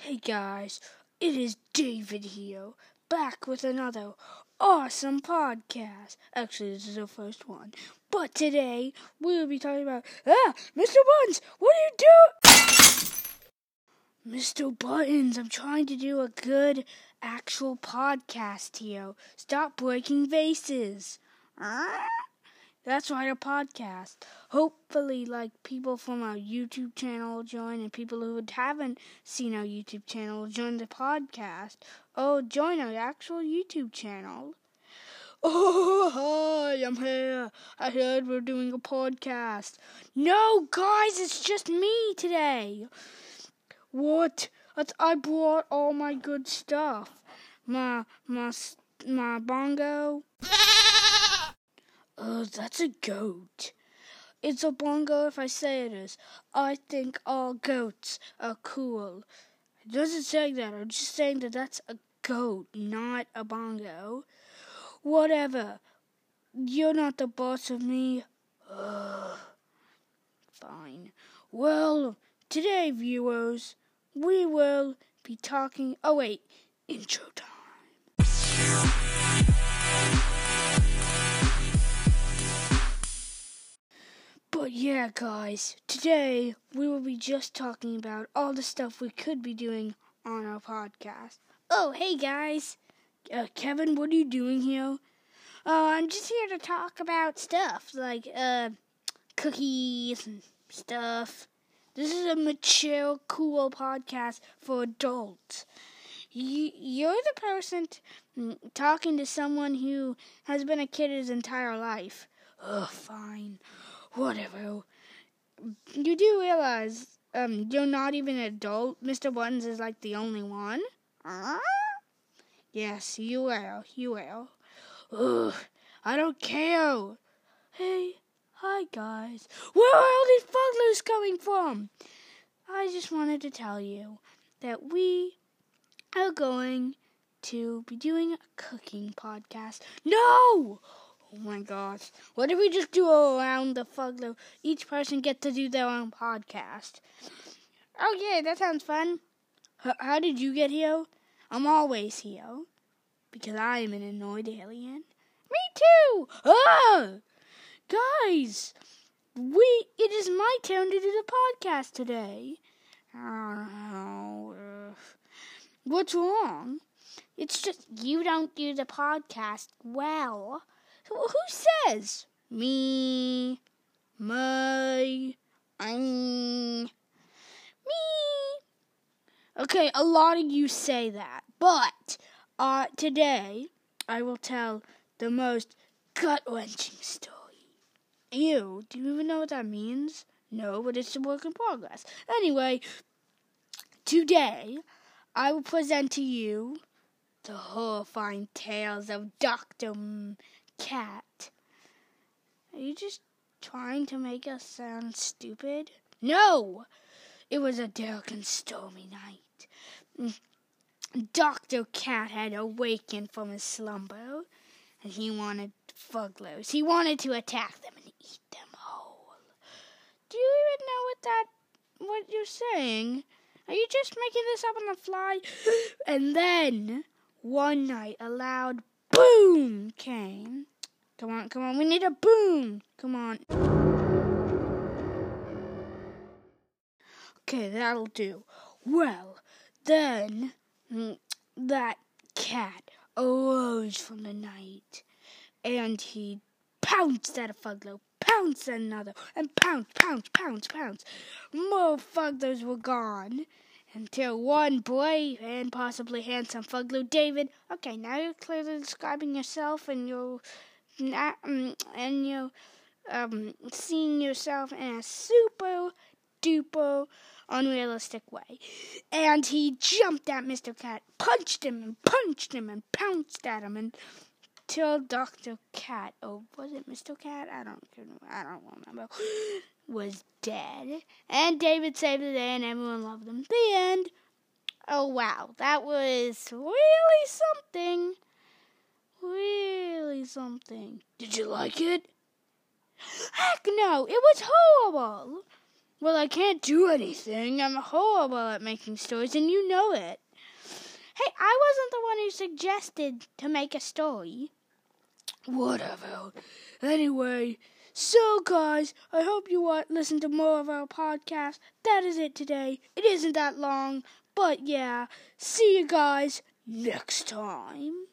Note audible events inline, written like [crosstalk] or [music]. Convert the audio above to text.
Hey guys, it is David here, back with another awesome podcast. Actually, this is the first one. But today, we will be talking about. Ah! Mr. Buttons, what are you doing? Mr. Buttons, I'm trying to do a good actual podcast here. Stop breaking vases. Ah! That's why a podcast. Hopefully, like people from our YouTube channel join, and people who haven't seen our YouTube channel join the podcast. Oh, join our actual YouTube channel. Oh, [laughs] hi, I'm here. I heard we're doing a podcast. No, guys, it's just me today. What? I brought all my good stuff. My, my, my bongo. Oh, that's a goat. It's a bongo if I say it is. I think all goats are cool. It doesn't say that. I'm just saying that that's a goat, not a bongo. Whatever. You're not the boss of me. Ugh. Fine. Well, today, viewers, we will be talking. Oh, wait. Intro time. Yeah, guys, today we will be just talking about all the stuff we could be doing on our podcast. Oh, hey guys. Uh, Kevin, what are you doing here? Uh, I'm just here to talk about stuff like uh, cookies and stuff. This is a mature, cool podcast for adults. You, you're the person t- talking to someone who has been a kid his entire life. Ugh, fine. Whatever. You do realize um you're not even an adult. Mr. Buttons is like the only one. Uh? Yes, you will. You will. Ugh, I don't care. Hey, hi guys. Where are all these fugglers coming from? I just wanted to tell you that we are going to be doing a cooking podcast. No! Oh my gosh. What if we just do around the Fuglo? Each person gets to do their own podcast. Oh, yeah, that sounds fun. H- how did you get here? I'm always here. Because I am an annoyed alien. Me too! Ah! Guys! We, it is my turn to do the podcast today. Oh, what's wrong? It's just you don't do the podcast well. Who says? Me, my, I, me. Okay, a lot of you say that, but uh, today I will tell the most gut wrenching story. Ew, do you even know what that means? No, but it's a work in progress. Anyway, today I will present to you the horrifying tales of Dr. Cat. Are you just trying to make us sound stupid? No! It was a dark and stormy night. Dr. Cat had awakened from his slumber, and he wanted fugglers. He wanted to attack them and eat them whole. Do you even know what that what you're saying? Are you just making this up on the fly? [gasps] and then one night a loud boom came. Come on, come on, we need a boom. Come on. Okay, that'll do. Well, then mm, that cat arose from the night and he pounced at a fuglo, pounced at another, and pounced, pounced, pounced, pounced. More fugglers were gone until one brave and possibly handsome fuglo, David. Okay, now you're clearly describing yourself and you're um, and you're um, seeing yourself in a super duper unrealistic way. And he jumped at Mr. Cat, punched him and punched him and pounced at him until Dr. Cat, or was it Mr. Cat? I don't I don't remember. [gasps] Was dead. And David saved the day and everyone loved him. The end. Oh wow, that was really something. Really something. Did you like it? Heck no, it was horrible. Well, I can't do anything. I'm horrible at making stories, and you know it. Hey, I wasn't the one who suggested to make a story. Whatever. Anyway, so guys, I hope you want listen to more of our podcast. That is it today. It isn't that long, but yeah. See you guys next time.